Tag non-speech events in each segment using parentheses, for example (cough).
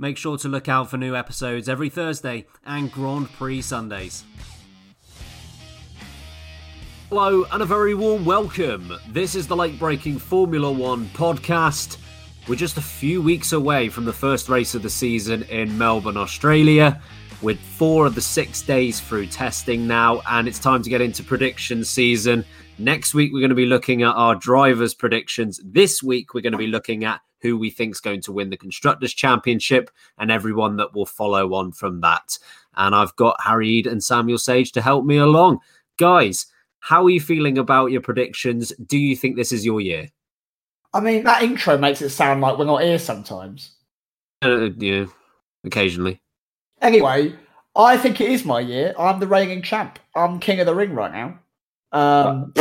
Make sure to look out for new episodes every Thursday and Grand Prix Sundays. Hello and a very warm welcome. This is the late breaking Formula One podcast. We're just a few weeks away from the first race of the season in Melbourne, Australia, with four of the six days through testing now, and it's time to get into prediction season. Next week, we're going to be looking at our drivers' predictions. This week, we're going to be looking at who we think is going to win the Constructors' Championship and everyone that will follow on from that. And I've got Harry Ead and Samuel Sage to help me along. Guys, how are you feeling about your predictions? Do you think this is your year? I mean, that intro makes it sound like we're not here sometimes. Uh, yeah, occasionally. Anyway, I think it is my year. I'm the reigning champ. I'm king of the ring right now. Um,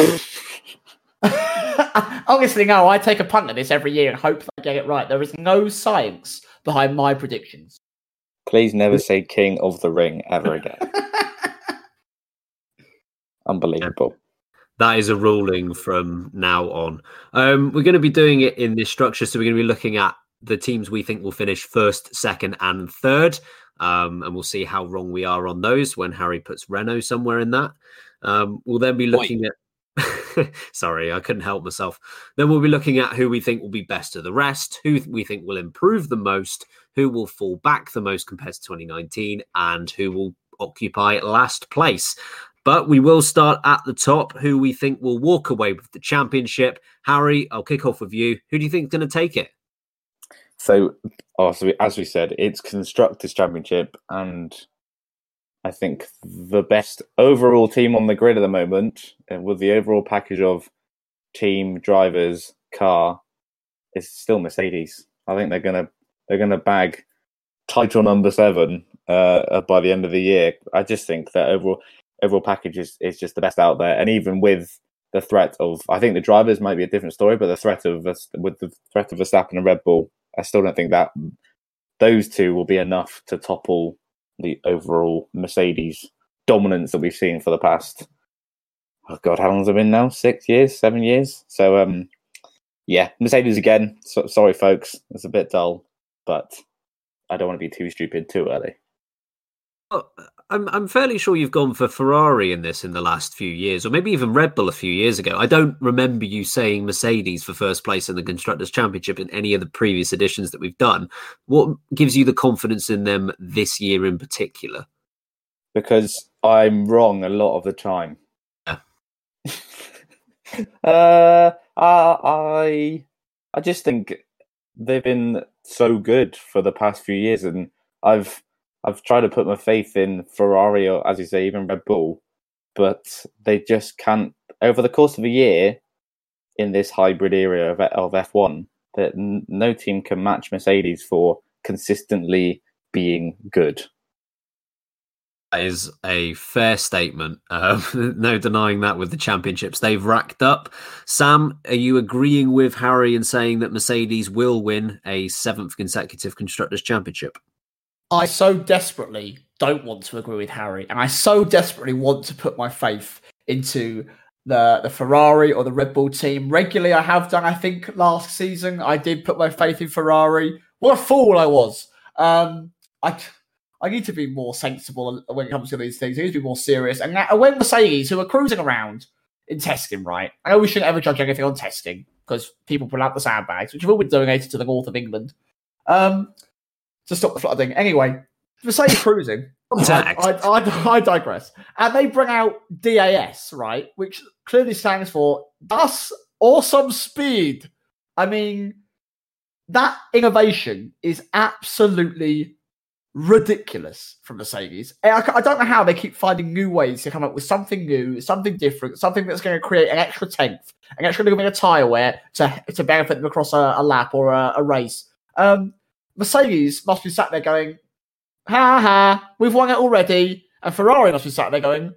(laughs) (laughs) Obviously, no. I take a punt at this every year and hope that I get it right. There is no science behind my predictions. Please never say King of the Ring ever again. (laughs) Unbelievable. That is a ruling from now on. Um, we're going to be doing it in this structure. So we're going to be looking at the teams we think will finish first, second, and third. Um, and we'll see how wrong we are on those when Harry puts Renault somewhere in that. Um, we'll then be looking at (laughs) (laughs) Sorry, I couldn't help myself. Then we'll be looking at who we think will be best of the rest, who we think will improve the most, who will fall back the most compared to 2019, and who will occupy last place. But we will start at the top. Who we think will walk away with the championship. Harry, I'll kick off with you. Who do you think is going to take it? So, oh, so as we said, it's Constructors' Championship, and I think the best overall team on the grid at the moment, uh, with the overall package of team, drivers, car, is still Mercedes. I think they're gonna they're gonna bag title number seven uh, uh, by the end of the year. I just think that overall overall package is, is just the best out there, and even with the threat of, I think the drivers might be a different story, but the threat of with the threat of Verstappen and Red Bull, I still don't think that those two will be enough to topple the overall Mercedes dominance that we've seen for the past oh god, how long has it been now? Six years, seven years. So um, yeah, Mercedes again. So, sorry, folks, it's a bit dull, but I don't want to be too stupid too early. Well, I'm I'm fairly sure you've gone for Ferrari in this in the last few years, or maybe even Red Bull a few years ago. I don't remember you saying Mercedes for first place in the constructors' championship in any of the previous editions that we've done. What gives you the confidence in them this year in particular? Because I'm wrong a lot of the time. Yeah. (laughs) uh, I I just think they've been so good for the past few years, and I've I've tried to put my faith in Ferrari or, as you say, even Red Bull, but they just can't. Over the course of a year, in this hybrid era of, of F1, that no team can match Mercedes for consistently being good. That is a fair statement. Um, (laughs) no denying that with the championships they've racked up. Sam, are you agreeing with Harry in saying that Mercedes will win a seventh consecutive Constructors' Championship? I so desperately don't want to agree with Harry, and I so desperately want to put my faith into the the Ferrari or the Red Bull team. Regularly, I have done. I think last season I did put my faith in Ferrari. What a fool I was! Um, I I need to be more sensible when it comes to these things. I need to be more serious. And when Mercedes, who are cruising around in testing, right? I know we shouldn't ever judge anything on testing because people pull out the sandbags, which have all been donated to the north of England. Um, to stop the flooding. Anyway, Mercedes cruising. (laughs) I, I, I, I, digress. And they bring out DAS, right, which clearly stands for Das Awesome Speed. I mean, that innovation is absolutely ridiculous from Mercedes. I, I don't know how they keep finding new ways to come up with something new, something different, something that's going to create an extra tenth, an extra little bit of tire wear to to benefit them across a, a lap or a, a race. Um, Mercedes must be sat there going, "Ha ha, we've won it already," and Ferrari must be sat there going,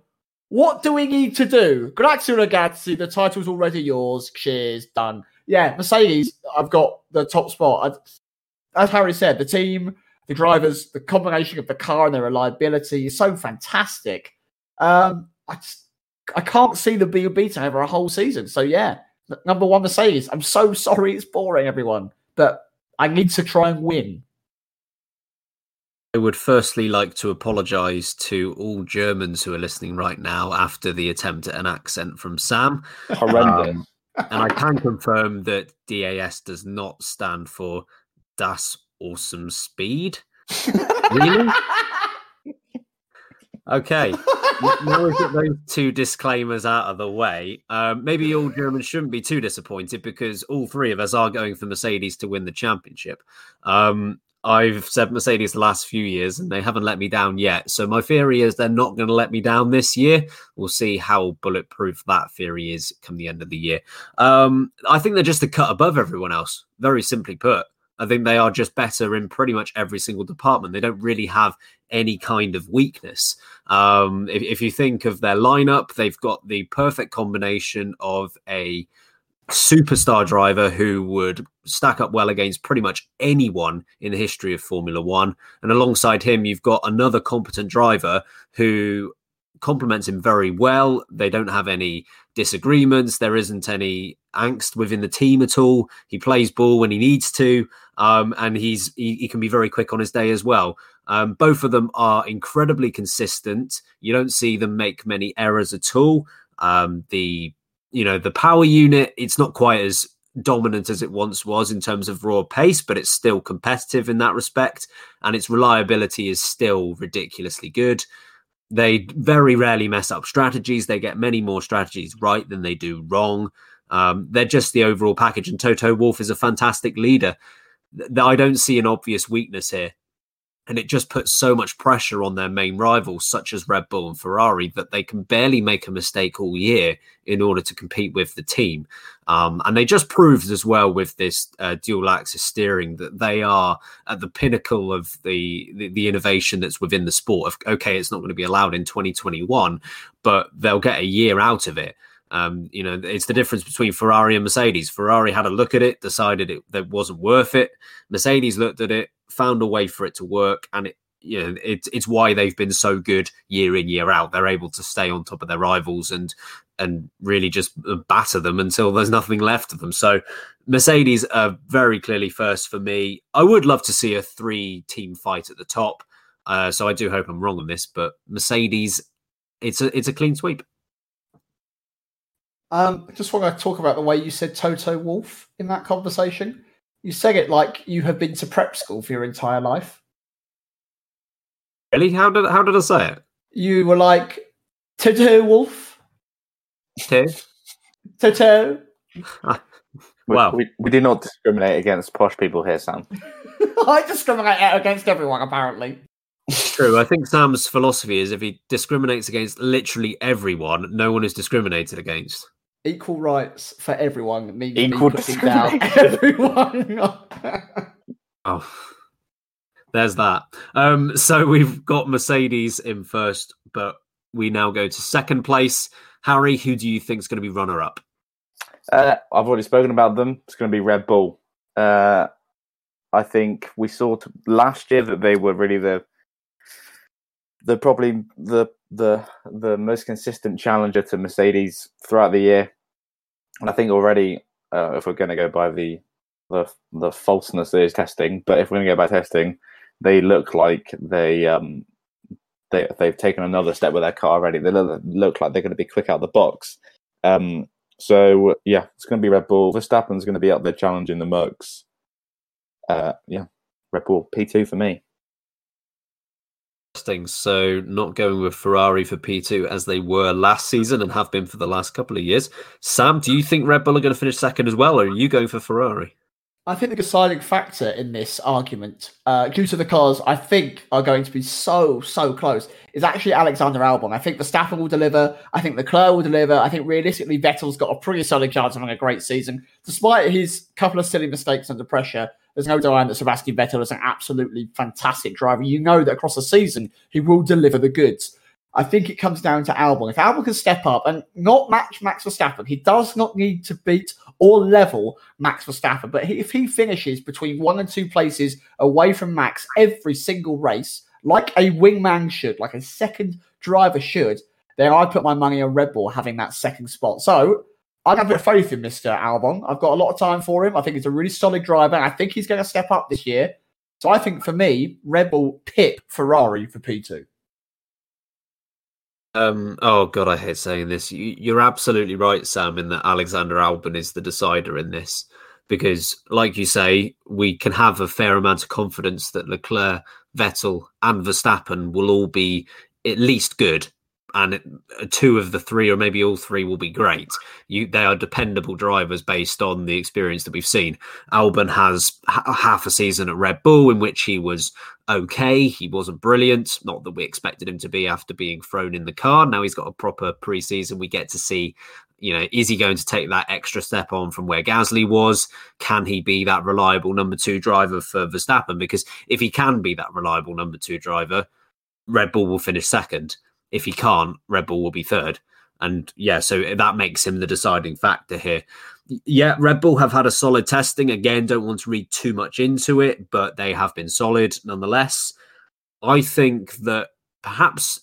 "What do we need to do?" Grazie ragazzi, the title's already yours. Cheers, done. Yeah, Mercedes, I've got the top spot. I, as Harry said, the team the drivers, the combination of the car and their reliability is so fantastic. Um, I just, I can't see the being beaten over a whole season. So yeah, number one Mercedes. I'm so (laughs) sorry it's boring, everyone, but I need to try and win. I would firstly like to apologise to all Germans who are listening right now after the attempt at an accent from Sam. (laughs) Horrendous. Um, and I can confirm that DAS does not stand for Das awesome speed. (laughs) really? Okay. (laughs) now we've got those two disclaimers out of the way. Um, maybe all Germans shouldn't be too disappointed because all three of us are going for Mercedes to win the championship. Um, I've said Mercedes the last few years and they haven't let me down yet. So my theory is they're not going to let me down this year. We'll see how bulletproof that theory is come the end of the year. Um, I think they're just a cut above everyone else, very simply put. I think they are just better in pretty much every single department. They don't really have any kind of weakness. Um, if, if, you think of their lineup, they've got the perfect combination of a superstar driver who would stack up well against pretty much anyone in the history of Formula One. And alongside him, you've got another competent driver who complements him very well. They don't have any disagreements. There isn't any angst within the team at all. He plays ball when he needs to, um, and he's he, he, can be very quick on his day as well. Um, both of them are incredibly consistent. You don't see them make many errors at all. Um, the you know the power unit, it's not quite as dominant as it once was in terms of raw pace, but it's still competitive in that respect, and its reliability is still ridiculously good. They very rarely mess up strategies. They get many more strategies right than they do wrong. Um, they're just the overall package. And Toto Wolff is a fantastic leader. I don't see an obvious weakness here and it just puts so much pressure on their main rivals, such as Red Bull and Ferrari, that they can barely make a mistake all year in order to compete with the team. Um, and they just proved as well with this uh, dual axis steering that they are at the pinnacle of the, the, the innovation that's within the sport. Of, Okay, it's not going to be allowed in 2021, but they'll get a year out of it. Um, you know, it's the difference between Ferrari and Mercedes. Ferrari had a look at it, decided it that wasn't worth it. Mercedes looked at it, found a way for it to work, and it you know it's it's why they've been so good year in year out. They're able to stay on top of their rivals and and really just batter them until there's nothing left of them. So Mercedes are very clearly first for me. I would love to see a three team fight at the top. Uh, so I do hope I'm wrong on this, but Mercedes, it's a it's a clean sweep. Um, I just want to talk about the way you said Toto Wolff in that conversation. You said it like you have been to prep school for your entire life. Really? How did how did I say it? You were like Toto Wolff. Toto. (laughs) wow. We, we, do not discriminate against posh people here, Sam. (laughs) I discriminate against everyone, apparently. True. I think Sam's philosophy is if he discriminates against literally everyone, no one is discriminated against equal rights for everyone means equal me putting down (laughs) everyone. (laughs) oh, there's that. Um, so we've got Mercedes in first, but we now go to second place. Harry, who do you think is going to be runner up? Uh, I've already spoken about them. It's going to be Red Bull. Uh, I think we saw t- last year that they were really the the probably the the the most consistent challenger to Mercedes throughout the year, and I think already uh, if we're going to go by the the the falseness that is testing, but if we're going to go by testing, they look like they um they they've taken another step with their car already. They look, look like they're going to be quick out the box. Um, so yeah, it's going to be Red Bull. Verstappen's going to be up there challenging the Mercs. Uh, yeah, Red Bull P two for me. Interesting. So not going with Ferrari for P2 as they were last season and have been for the last couple of years. Sam, do you think Red Bull are going to finish second as well, or are you going for Ferrari? I think the deciding factor in this argument, uh, due to the cars I think are going to be so, so close, is actually Alexander Albon. I think the Verstappen will deliver. I think the Leclerc will deliver. I think realistically, Vettel's got a pretty solid chance of having a great season. Despite his couple of silly mistakes under pressure, there's no denying that Sebastian Vettel is an absolutely fantastic driver. You know that across the season, he will deliver the goods. I think it comes down to Albon. If Albon can step up and not match Max Verstappen, he does not need to beat or level Max Verstappen. But if he finishes between one and two places away from Max every single race, like a wingman should, like a second driver should, then I put my money on Red Bull having that second spot. So I have a bit of faith in Mr. Albon. I've got a lot of time for him. I think he's a really solid driver. I think he's going to step up this year. So I think for me, Red Bull pip Ferrari for P2. Um, oh god, I hate saying this. You, are absolutely right, Sam, in that Alexander Albon is the decider in this because, like you say, we can have a fair amount of confidence that Leclerc, Vettel, and Verstappen will all be at least good and two of the three, or maybe all three, will be great. You, they are dependable drivers based on the experience that we've seen. Albon has half a season at Red Bull in which he was okay. He wasn't brilliant, not that we expected him to be after being thrown in the car. Now he's got a proper preseason. We get to see, you know, is he going to take that extra step on from where Gasly was? Can he be that reliable number two driver for Verstappen? Because if he can be that reliable number two driver, Red Bull will finish second if he can't, Red Bull will be third. And yeah, so that makes him the deciding factor here. Yeah, Red Bull have had a solid testing. Again, don't want to read too much into it, but they have been solid nonetheless. I think that perhaps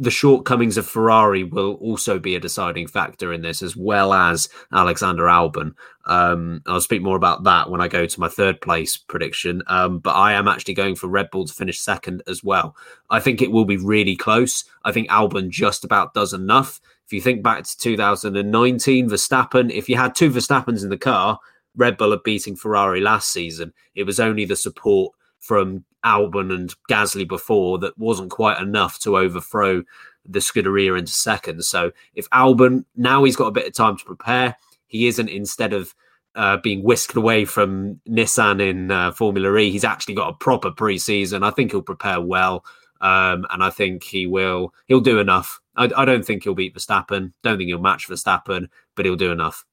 the shortcomings of Ferrari will also be a deciding factor in this, as well as Alexander Albon. Um, I'll speak more about that when I go to my third place prediction. Um, but I am actually going for Red Bull to finish second as well. I think it will be really close. I think Albon just about does enough. If you think back to 2019, Verstappen, if you had two Verstappens in the car, Red Bull are beating Ferrari last season. It was only the support from Albon and Gasly before that wasn't quite enough to overthrow the Scuderia into second. So if Albon now he's got a bit of time to prepare, he isn't instead of uh, being whisked away from Nissan in uh, Formula E, he's actually got a proper preseason. I think he'll prepare well, um, and I think he will. He'll do enough. I, I don't think he'll beat Verstappen. Don't think he'll match Verstappen, but he'll do enough.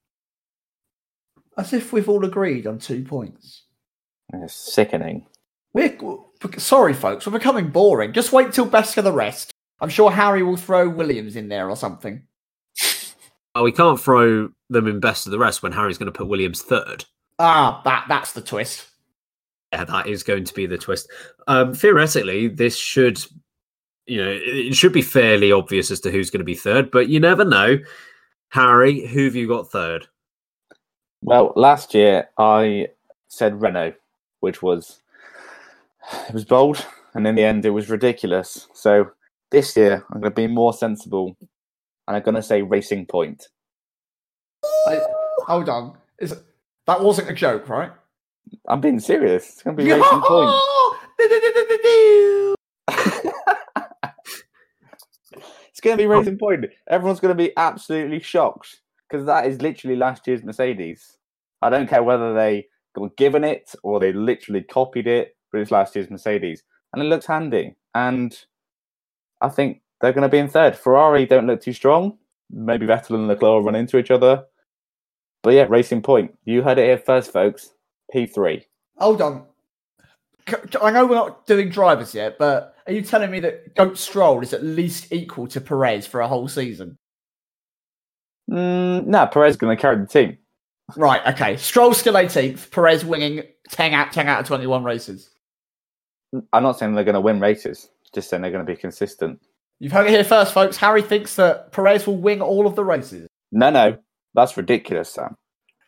As if we've all agreed on two points. It's sickening. We're sorry, folks. We're becoming boring. Just wait till best of the rest. I'm sure Harry will throw Williams in there or something. (laughs) Oh, we can't throw them in best of the rest when Harry's going to put Williams third. Ah, that that's the twist. Yeah, that is going to be the twist. Um, theoretically, this should, you know, it should be fairly obvious as to who's going to be third, but you never know. Harry, who have you got third? Well, last year I said Renault, which was it was bold, and in the end, it was ridiculous. So this year, I'm going to be more sensible, and I'm going to say Racing Point. I, hold on, is that wasn't a joke, right? I'm being serious. It's going to be Racing Point. (laughs) it's going to be Racing Point. Everyone's going to be absolutely shocked because that is literally last year's Mercedes. I don't care whether they were given it or they literally copied it but it's last year's Mercedes, and it looks handy. And I think they're going to be in third. Ferrari don't look too strong. Maybe Vettel and Leclerc will run into each other. But yeah, Racing Point. You heard it here first, folks. P3. Hold on. I know we're not doing drivers yet, but are you telling me that Goat Stroll is at least equal to Perez for a whole season? Mm, no, Perez is going to carry the team. Right, okay. Stroll still 18th, Perez winning 10 out, 10 out of 21 races. I'm not saying they're going to win races, just saying they're going to be consistent. You've heard it here first, folks. Harry thinks that Perez will win all of the races. No, no, that's ridiculous, Sam.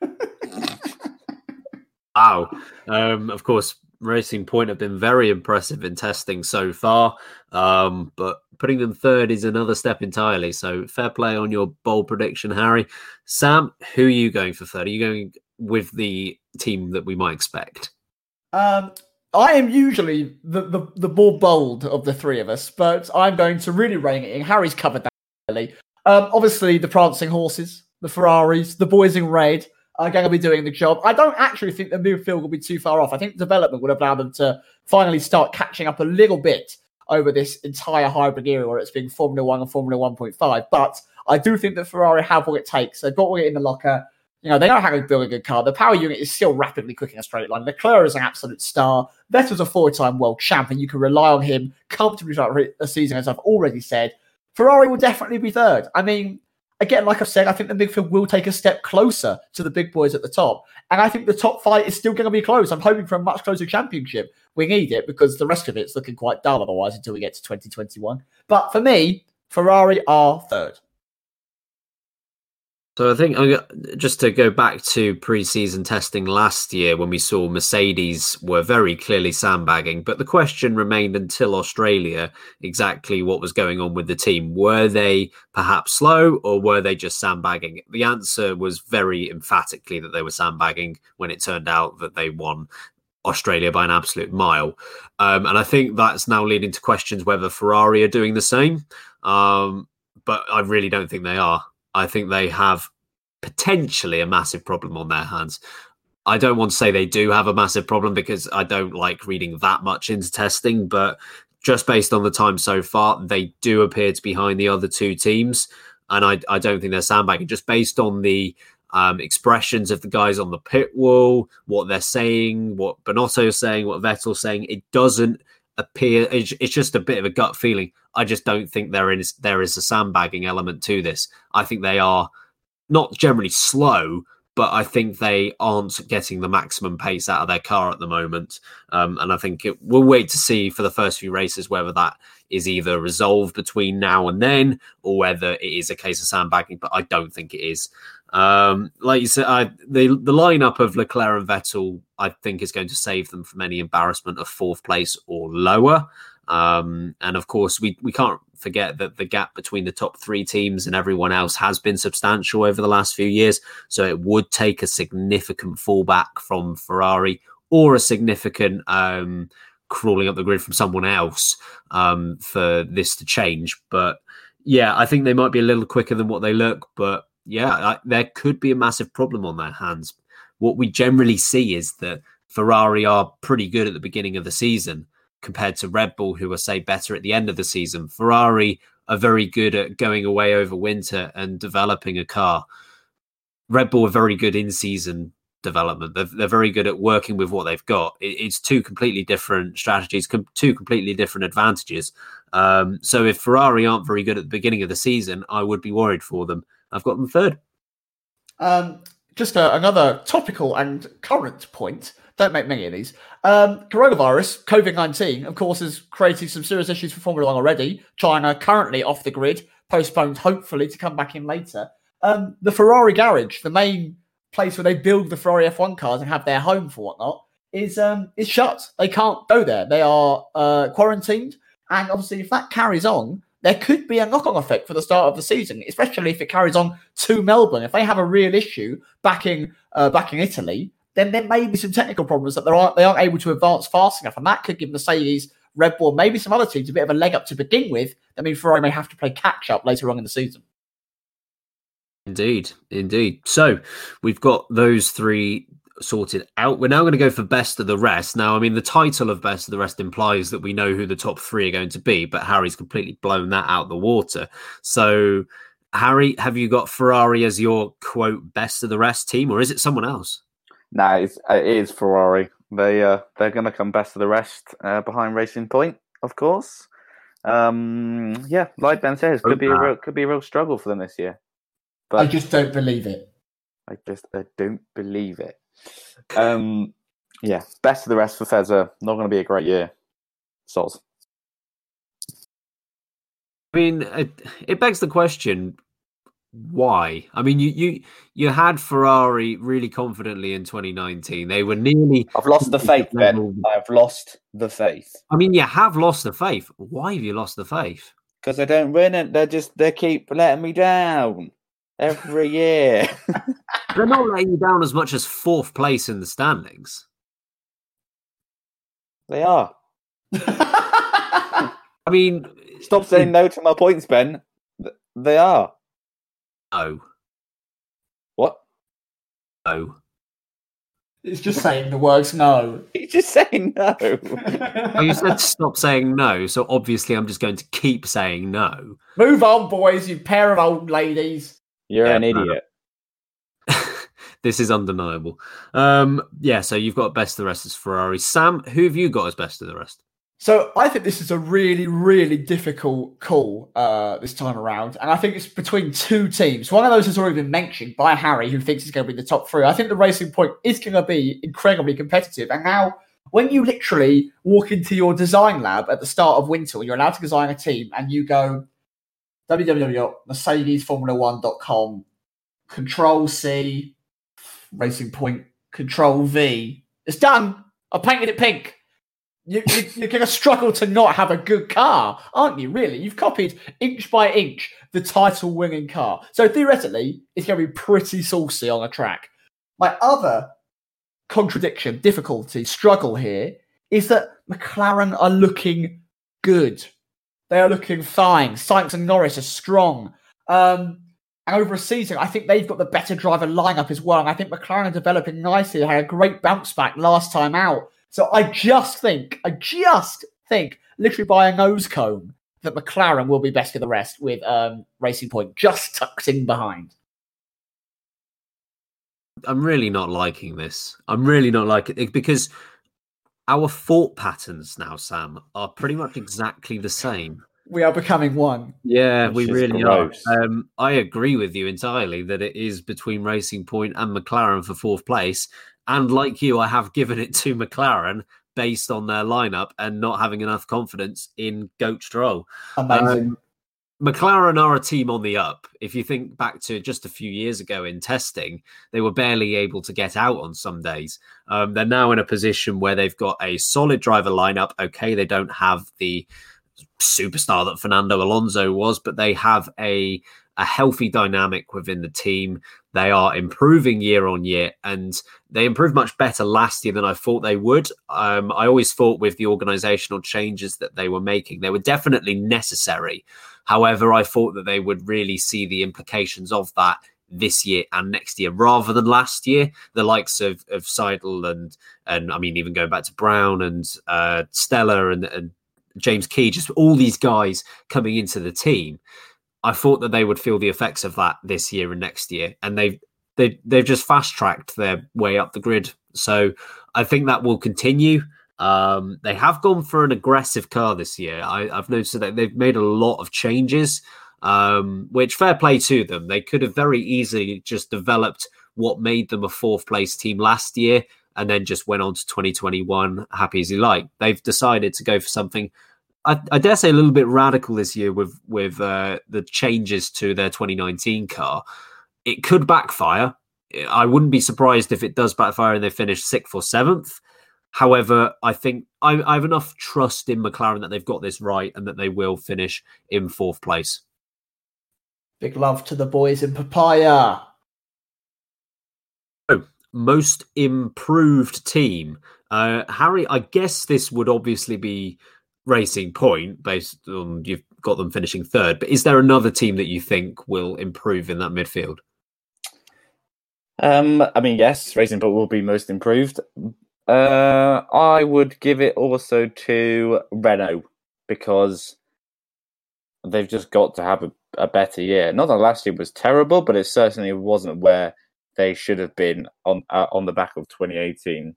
(laughs) Wow. Um, of course, Racing Point have been very impressive in testing so far, um, but putting them third is another step entirely. So fair play on your bold prediction, Harry. Sam, who are you going for third? Are you going with the team that we might expect? Um, I am usually the, the, the more bold of the three of us, but I'm going to really rein it in. Harry's covered that. Really. Um, obviously, the prancing horses, the Ferraris, the boys in red are going to be doing the job. I don't actually think the midfield will be too far off. I think development would allow them to finally start catching up a little bit over this entire hybrid era where it's been Formula One and Formula 1.5. But I do think that Ferrari have what it takes. They've got what it in the locker. You know, they know how to build a good car. The power unit is still rapidly cooking a straight line. Leclerc is an absolute star. Vettel's a four-time world champion. You can rely on him comfortably throughout a season, as I've already said. Ferrari will definitely be third. I mean, again, like I've said, I think the midfield will take a step closer to the big boys at the top. And I think the top fight is still going to be close. I'm hoping for a much closer championship. We need it because the rest of it's looking quite dull otherwise until we get to 2021. But for me, Ferrari are third. So I think just to go back to pre-season testing last year when we saw Mercedes were very clearly sandbagging, but the question remained until Australia exactly what was going on with the team. Were they perhaps slow or were they just sandbagging? The answer was very emphatically that they were sandbagging when it turned out that they won Australia by an absolute mile. Um, and I think that's now leading to questions whether Ferrari are doing the same. Um, but I really don't think they are. I think they have potentially a massive problem on their hands. I don't want to say they do have a massive problem because I don't like reading that much into testing, but just based on the time so far, they do appear to be behind the other two teams. And I, I don't think they're sandbagging. Just based on the um, expressions of the guys on the pit wall, what they're saying, what Binotto's saying, what Vettel's saying, it doesn't appear. It's, it's, just a bit of a gut feeling. I just don't think there is there is a sandbagging element to this. I think they are not generally slow, but I think they aren't getting the maximum pace out of their car at the moment. Um, and I think it, we'll wait to see for the first few races whether that is either resolved between now and then or whether it is a case of sandbagging. But I don't think it is. Um, like you said, I, the the lineup of Leclerc and Vettel, I think, is going to save them from any embarrassment of fourth place or lower. Um, and of course, we we can't forget that the gap between the top three teams and everyone else has been substantial over the last few years. So it would take a significant fallback from Ferrari or a significant um, crawling up the grid from someone else um, for this to change. But yeah, I think they might be a little quicker than what they look. But yeah, I, there could be a massive problem on their hands. What we generally see is that Ferrari are pretty good at the beginning of the season compared to Red Bull, who are, say, better at the end of the season. Ferrari are very good at going away over winter and developing a car. Red Bull are very good in season development. They're, they're very good at working with what they've got. It, it's two completely different strategies, com- two completely different advantages. Um, so if Ferrari aren't very good at the beginning of the season, I would be worried for them. I've got them third. Um, just a, another topical and current point. Don't make many of these. Um, coronavirus, COVID 19, of course, is creating some serious issues for Formula One already. China currently off the grid, postponed hopefully to come back in later. Um, the Ferrari garage, the main place where they build the Ferrari F1 cars and have their home for whatnot, is um, is shut. They can't go there. They are uh, quarantined. And obviously, if that carries on, there could be a knock on effect for the start of the season, especially if it carries on to Melbourne. If they have a real issue back in, uh, back in Italy, then there may be some technical problems that they aren't, they aren't able to advance fast enough. And that could give Mercedes, Red Bull, maybe some other teams a bit of a leg up to begin with. That means Ferrari may have to play catch up later on in the season. Indeed, indeed. So we've got those three sorted out. We're now going to go for best of the rest. Now, I mean, the title of best of the rest implies that we know who the top three are going to be, but Harry's completely blown that out the water. So, Harry, have you got Ferrari as your quote best of the rest team, or is it someone else? No, nah, it's, it is Ferrari. They uh, they're going to come best of the rest uh, behind Racing Point, of course. Um, yeah, like Ben says, could be a real, could be a real struggle for them this year. But I just don't believe it. I just I don't believe it. Um, yeah, best of the rest for Fezza. Not going to be a great year. Soz. I mean, it, it begs the question: Why? I mean, you you you had Ferrari really confidently in 2019. They were nearly. I've lost the faith, Ben. I've lost the faith. I mean, you have lost the faith. Why have you lost the faith? Because they don't win it. They just they keep letting me down every year. (laughs) They're not letting you down as much as fourth place in the standings. they are. (laughs) I mean, Stop saying no to my points, Ben. They are. No, What? no. It's just saying the words no. (laughs) He's just saying no. (laughs) Oh, you said stop saying no, so obviously I'm just going to keep saying no. Move on, boys, you pair of old ladies. You're Yeah, an idiot. (laughs) this is undeniable. Um, yeah, so you've got best of the rest as Ferrari. Sam, who have you got as best of the rest? So I think this is a really, really difficult call uh, this time around, and I think it's between two teams. One of those has already been mentioned by Harry, who thinks it's going to be the top three. I think the Racing Point is going to be incredibly competitive, and now when you literally walk into your design lab at the start of winter, you're allowed to design a team, and you go www.mercedesformula1.com, Control C, Racing Point, Control V. It's done. I painted it pink. You, you, you're going to struggle to not have a good car, aren't you? Really, you've copied inch by inch the title-winning car. So theoretically, it's going to be pretty saucy on a track. My other contradiction, difficulty, struggle here is that McLaren are looking good. They are looking fine. Sainz and Norris are strong. Um, and over a season, I think they've got the better driver lineup as well. And I think McLaren are developing nicely. They had a great bounce back last time out. So I just think, I just think, literally by a nose cone, that McLaren will be best of the rest with um, Racing Point just tucked in behind. I'm really not liking this. I'm really not liking it because our thought patterns now, Sam, are pretty much exactly the same. We are becoming one. Yeah, Which we really gross. are. Um, I agree with you entirely that it is between Racing Point and McLaren for fourth place. And like you, I have given it to McLaren based on their lineup and not having enough confidence in Goat Stroll. Amazing. Um, McLaren are a team on the up. If you think back to just a few years ago in testing, they were barely able to get out on some days. Um, they're now in a position where they've got a solid driver lineup. Okay, they don't have the superstar that Fernando Alonso was, but they have a a healthy dynamic within the team. They are improving year on year, and they improved much better last year than I thought they would. Um, I always thought with the organizational changes that they were making, they were definitely necessary. However, I thought that they would really see the implications of that this year and next year rather than last year. The likes of of Seidl and and I mean even going back to Brown and uh, Stella and, and James Key, just all these guys coming into the team. I thought that they would feel the effects of that this year and next year, and they've they they've just fast tracked their way up the grid. So I think that will continue. Um, they have gone for an aggressive car this year. I, I've noticed that they've made a lot of changes, um, which fair play to them. They could have very easily just developed what made them a fourth place team last year and then just went on to 2021 happy as you like. They've decided to go for something I, I dare say a little bit radical this year with with uh, the changes to their 2019 car. It could backfire. I wouldn't be surprised if it does backfire and they finish sixth or seventh. However, I think I, I have enough trust in McLaren that they've got this right and that they will finish in fourth place. Big love to the boys in Papaya. Oh, Most improved team. Uh, Harry, I guess this would obviously be Racing Point based on you've got them finishing third. But is there another team that you think will improve in that midfield? Um, I mean, yes, Racing Point will be most improved. Uh, I would give it also to Renault because they've just got to have a, a better year. Not that last year was terrible, but it certainly wasn't where they should have been on uh, on the back of 2018.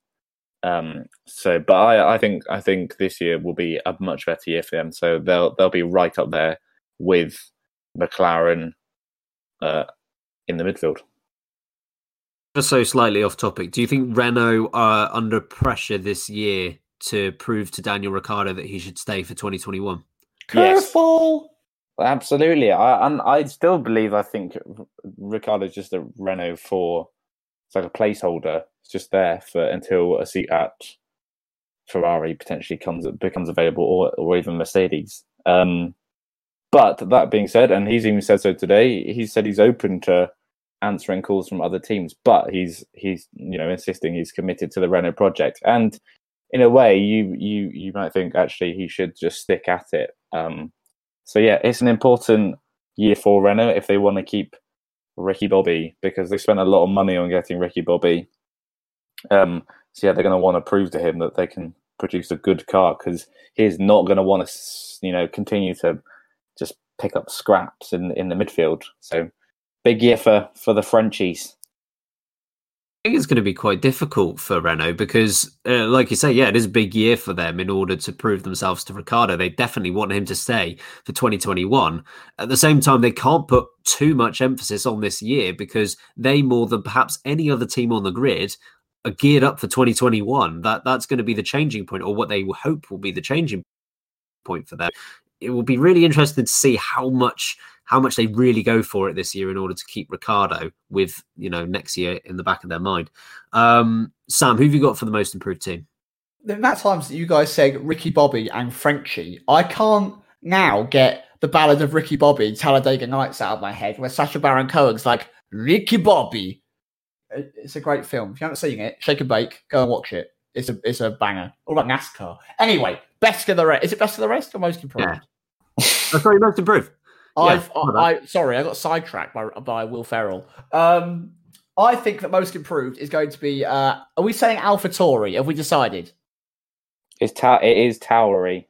Um, so, but I, I think I think this year will be a much better year for them. So they'll they'll be right up there with McLaren uh, in the midfield. Just so slightly off topic, do you think Renault are under pressure this year to prove to Daniel Ricciardo that he should stay for 2021? Yes. Absolutely. I and I still believe I think Ricciardo's just a Renault for it's like a placeholder. It's just there for until a seat at Ferrari potentially comes becomes available or or even Mercedes. Um but that being said, and he's even said so today, he said he's open to answering calls from other teams, but he's he's you know insisting he's committed to the Renault project. And in a way, you you you might think actually he should just stick at it. Um, so yeah, it's an important year for Renault if they want to keep Ricky Bobby because they spent a lot of money on getting Ricky Bobby. Um, so yeah, they're going to want to prove to him that they can produce a good car because he's not going to want to you know continue to just pick up scraps in in the midfield. So big year for for the Frenchies. I think it's going to be quite difficult for Renault because, uh, like you say, yeah, it is a big year for them in order to prove themselves to Ricciardo. They definitely want him to stay for 2021. At the same time, they can't put too much emphasis on this year because they, more than perhaps any other team on the grid, are geared up for 2021. That that's going to be the changing point, or what they hope will be the changing point for them. It will be really interesting to see how much how much they really go for it this year in order to keep Ricciardo with you know next year in the back of their mind. Um, Sam, who have you got for the most improved team? The amount of times that you guys said Ricky Bobby and Frenchie, I can't now get the ballad of Ricky Bobby, Talladega Nights out of my head, where Sacha Baron Cohen's like, Ricky Bobby. It's a great film. If you haven't seen it, shake and bake, go and watch it. It's a it's a banger. All about NASCAR. Anyway, best of the rest. Is it best of the rest or most improved? Yeah. Oh, sorry, most improved. I've, I, I, sorry, I got sidetracked by by Will Ferrell. Um, I think that most improved is going to be. Uh, are we saying AlphaTauri? Have we decided? It's ta- it is Tauri.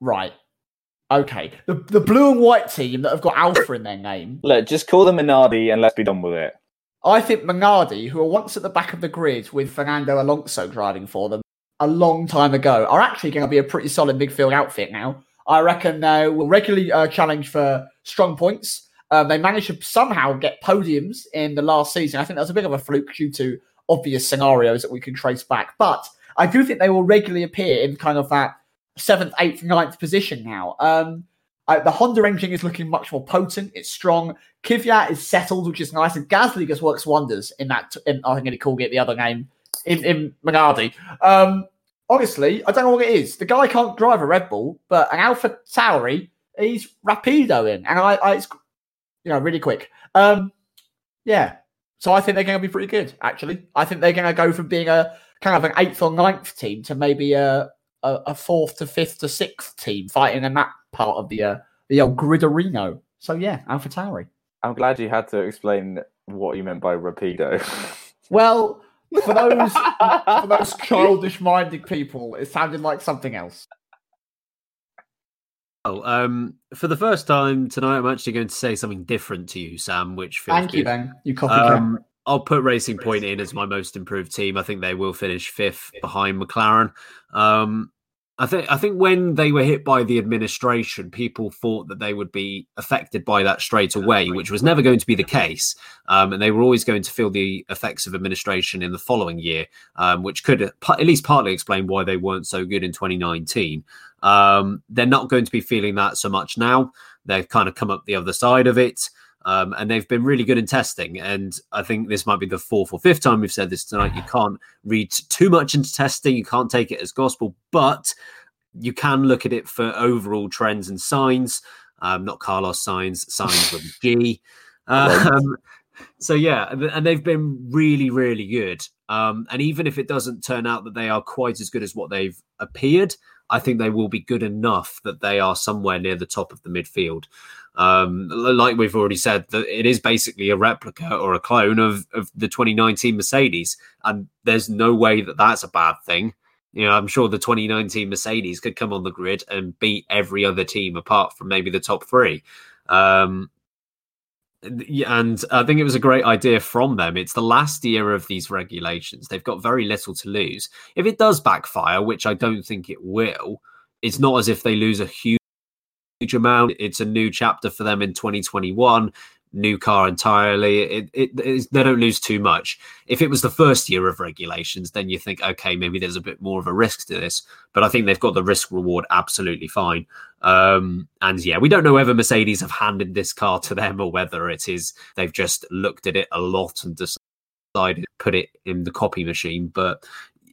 Right. Okay. The the blue and white team that have got Alpha in their name. Look, just call them Minardi and let's be done with it. I think Minardi, who were once at the back of the grid with Fernando Alonso driving for them a long time ago, are actually going to be a pretty solid midfield outfit now. I reckon they will regularly uh, challenge for strong points. Um, they managed to somehow get podiums in the last season. I think that was a bit of a fluke due to obvious scenarios that we can trace back. But I do think they will regularly appear in kind of that seventh, eighth, ninth position now. Um, I, the Honda engine is looking much more potent. It's strong. Kvyat is settled, which is nice. And Gasly just works wonders in that. In, I think he called it the other name in, in. Um, honestly, I don't know what it is. The guy can't drive a Red Bull, but an Alpha Tauri, he's rapido in, and I, I it's you know really quick. Um, yeah. So I think they're going to be pretty good. Actually, I think they're going to go from being a kind of an eighth or ninth team to maybe a a, a fourth to fifth to sixth team fighting in that part of the uh, the old Griderino. So yeah, Alpha Tauri. I'm glad you had to explain what you meant by rapido. (laughs) Well, for those (laughs) for those childish minded people, it sounded like something else. Oh, um, for the first time tonight, I'm actually going to say something different to you, Sam. Which feels Thank you, good. Ben. You copycat. Um, I'll put Racing Point in as my most improved team. I think they will finish fifth behind McLaren. Um, I think I think when they were hit by the administration, people thought that they would be affected by that straight away, which was never going to be the case, um, and they were always going to feel the effects of administration in the following year, um, which could at least partly explain why they weren't so good in 2019. Um, they're not going to be feeling that so much now. They've kind of come up the other side of it. Um, and they've been really good in testing. And I think this might be the fourth or fifth time we've said this tonight. You can't read too much into testing, you can't take it as gospel, but you can look at it for overall trends and signs. Um, not Carlos signs, signs with G. (laughs) Um, so yeah, and they've been really, really good. Um, and even if it doesn't turn out that they are quite as good as what they've appeared, I think they will be good enough that they are somewhere near the top of the midfield. Um, like we've already said, that it is basically a replica or a clone of, of the 2019 Mercedes, and there's no way that that's a bad thing. You know, I'm sure the 2019 Mercedes could come on the grid and beat every other team apart from maybe the top three. Um, and I think it was a great idea from them. It's the last year of these regulations. They've got very little to lose. If it does backfire, which I don't think it will, it's not as if they lose a huge huge amount. It's a new chapter for them in 2021. new car entirely. It, it, it, they don't lose too much. If it was the first year of regulations, then you think, okay, maybe there's a bit more of a risk to this. But I think they've got the risk reward absolutely fine. Um, and yeah, we don't know whether Mercedes have handed this car to them or whether it is they've just looked at it a lot and decided to put it in the copy machine. But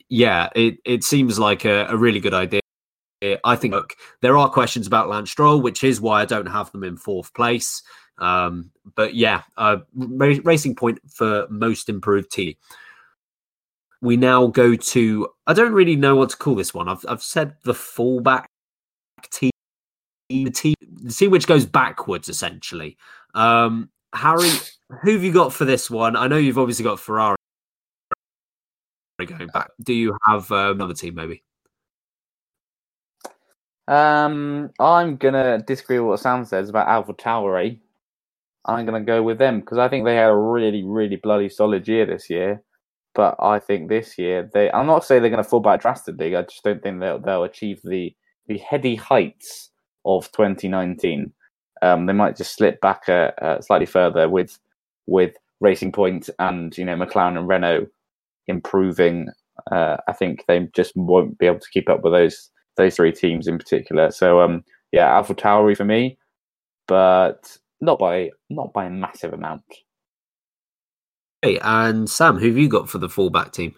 yeah, it, it seems like a, a really good idea. I think, look, there are questions about Lance Stroll, which is why I don't have them in fourth place. Um, but yeah, uh, racing point for most improved team. We now go to I don't really know what to call this one. I've I've said the fallback team, the team, the team which goes backwards essentially. Um, Harry, who have you got for this one? I know you've obviously got Ferrari going back. Do you have uh, another team maybe? Um, I'm gonna disagree with what Sam says about AlphaTauri. I'm going to go with them because I think they had a really, really bloody solid year this year. But I think this year they. I'm not saying they're to fall back drastically. I just don't think they'll they'll achieve the the heady heights of 2019. Um, they might just slip back uh, uh, slightly further with with Racing Point and you know McLaren and Renault improving. Uh, I think they just won't be able to keep up with those those three teams in particular. So um, yeah, AlphaTauri for me, but not by not by a massive amount. Hey, and Sam, who have you got for the fullback team?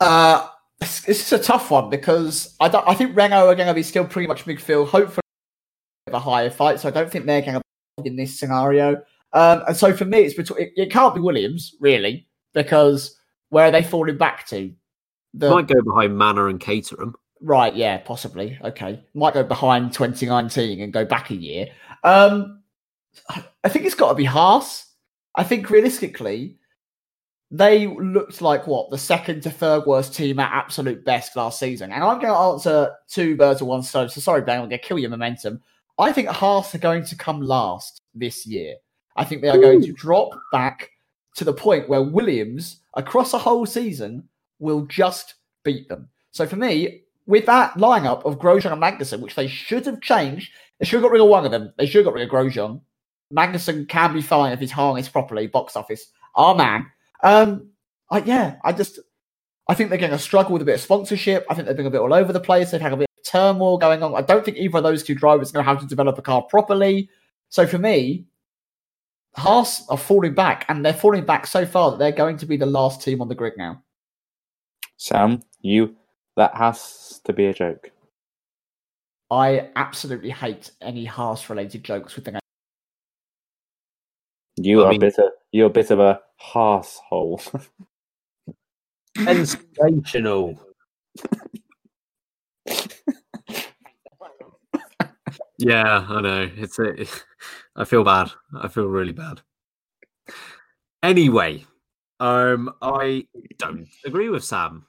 Uh, this is a tough one because I don't, I think Renault are going to be still pretty much midfield. Hopefully, a higher fight, so I don't think they're going to be in this scenario. Um, and so for me, it's between it, it, can't be Williams really because where are they falling back to? The, Might go behind Manor and Caterham. Right, yeah, possibly. Okay. Might go behind 2019 and go back a year. Um, I think it's got to be Haas. I think realistically, they looked like what the second to third worst team at absolute best last season. And I'm going to answer two birds with one stone. So sorry, Ben, I'm going to kill your momentum. I think Haas are going to come last this year. I think they are Ooh. going to drop back to the point where Williams, across a whole season, will just beat them. So for me, with that lineup of Grosjean and Magnussen, which they should have changed, they should have got rid of one of them. They should have got rid of Grosjean Magnussen can be fine if he's harnessed properly, box office. Our man. Um, I, yeah, I just, I think they're going to struggle with a bit of sponsorship. I think they're being a bit all over the place. They've had a bit of turmoil going on. I don't think either of those two drivers to have to develop a car properly. So for me, Haas are falling back, and they're falling back so far that they're going to be the last team on the grid now. Sam, you, that has to be a joke. I absolutely hate any Haas related jokes with the you I are mean, a bit of you're a bit of a hole. (laughs) Sensational. yeah, I know. It's a, I feel bad. I feel really bad. Anyway, um, I don't agree with Sam.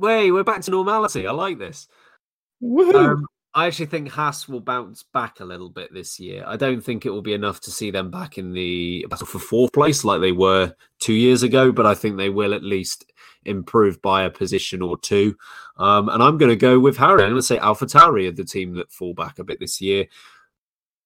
Wait, we're back to normality. I like this. Um, I actually think Haas will bounce back a little bit this year. I don't think it will be enough to see them back in the battle for fourth place like they were two years ago, but I think they will at least improve by a position or two. Um, and I'm going to go with Harry. I'm going to say AlphaTauri are the team that fall back a bit this year.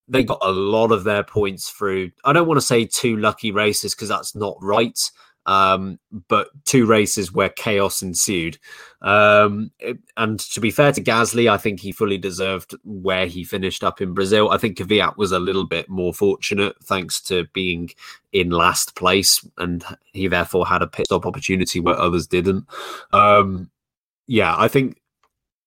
They got a lot of their points through. I don't want to say two lucky races because that's not right um, but two races where chaos ensued. Um, and to be fair to Gasly, I think he fully deserved where he finished up in Brazil. I think Kvyat was a little bit more fortunate thanks to being in last place, and he therefore had a pit stop opportunity where others didn't. Um, yeah, I think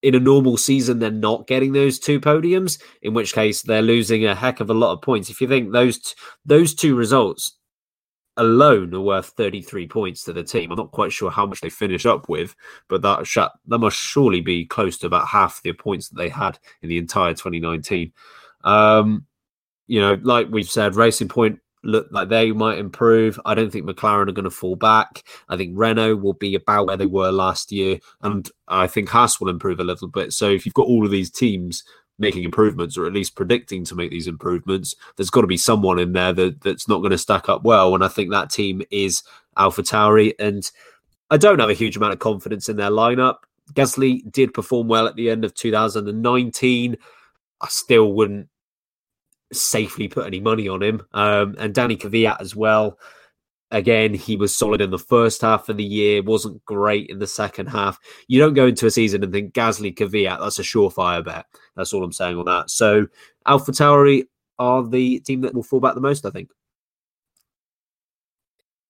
in a normal season they're not getting those two podiums in which case they're losing a heck of a lot of points if you think those t- those two results alone are worth 33 points to the team. I'm not quite sure how much they finish up with, but that sh- that must surely be close to about half the points that they had in the entire 2019. Um, you know, like we've said, Racing Point look like they might improve. I don't think McLaren are going to fall back. I think Renault will be about where they were last year, and I think Haas will improve a little bit. So if you've got all of these teams making improvements or at least predicting to make these improvements, there's got to be someone in there that, that's not going to stack up well. And I think that team is AlphaTauri. And I don't have a huge amount of confidence in their lineup. Gasly did perform well at the end of 2019. I still wouldn't safely put any money on him. Um, and Danny Kvyat as well. Again, he was solid in the first half of the year, wasn't great in the second half. You don't go into a season and think Gasly Kvyat, that's a surefire bet. That's all I'm saying on that. So Alpha Tauri are the team that will fall back the most, I think.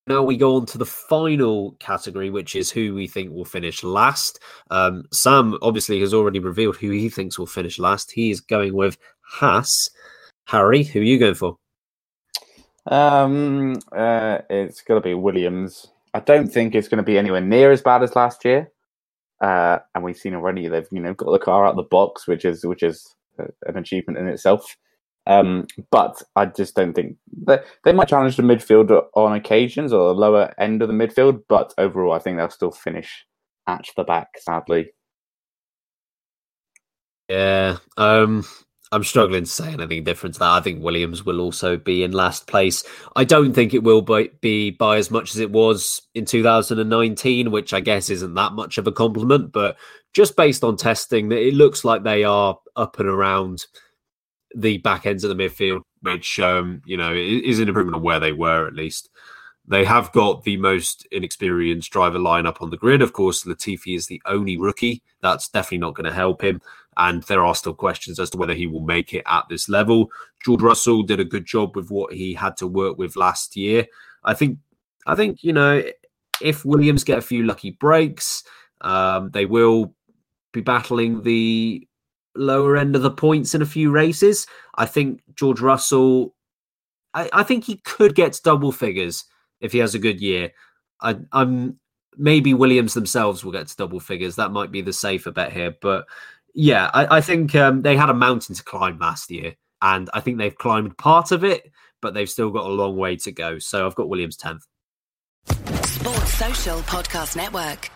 Now we go on to the final category, which is who we think will finish last. Um, Sam obviously has already revealed who he thinks will finish last. He is going with Haas. Harry, who are you going for? Um, uh, it's going to be Williams. I don't think it's going to be anywhere near as bad as last year. Uh, and we've seen already they've you know got the car out of the box, which is which is an achievement in itself. Um, but I just don't think they, they might challenge the midfield on occasions or the lower end of the midfield. But overall, I think they'll still finish at the back. Sadly, yeah. Um, I'm struggling to say anything different to that. I think Williams will also be in last place. I don't think it will be by as much as it was in 2019, which I guess isn't that much of a compliment. But just based on testing, it looks like they are up and around the back ends of the midfield, which um, you know is an improvement on where they were at least. They have got the most inexperienced driver lineup on the grid. Of course, Latifi is the only rookie. That's definitely not going to help him. And there are still questions as to whether he will make it at this level. George Russell did a good job with what he had to work with last year. I think, I think you know, if Williams get a few lucky breaks, um, they will be battling the lower end of the points in a few races. I think George Russell, I, I think he could get to double figures if he has a good year. I, am maybe Williams themselves will get to double figures. That might be the safer bet here. But yeah, I, I think um, they had a mountain to climb last year, and I think they've climbed part of it, but they've still got a long way to go. So I've got Williams 10th. Sports Social Podcast Network.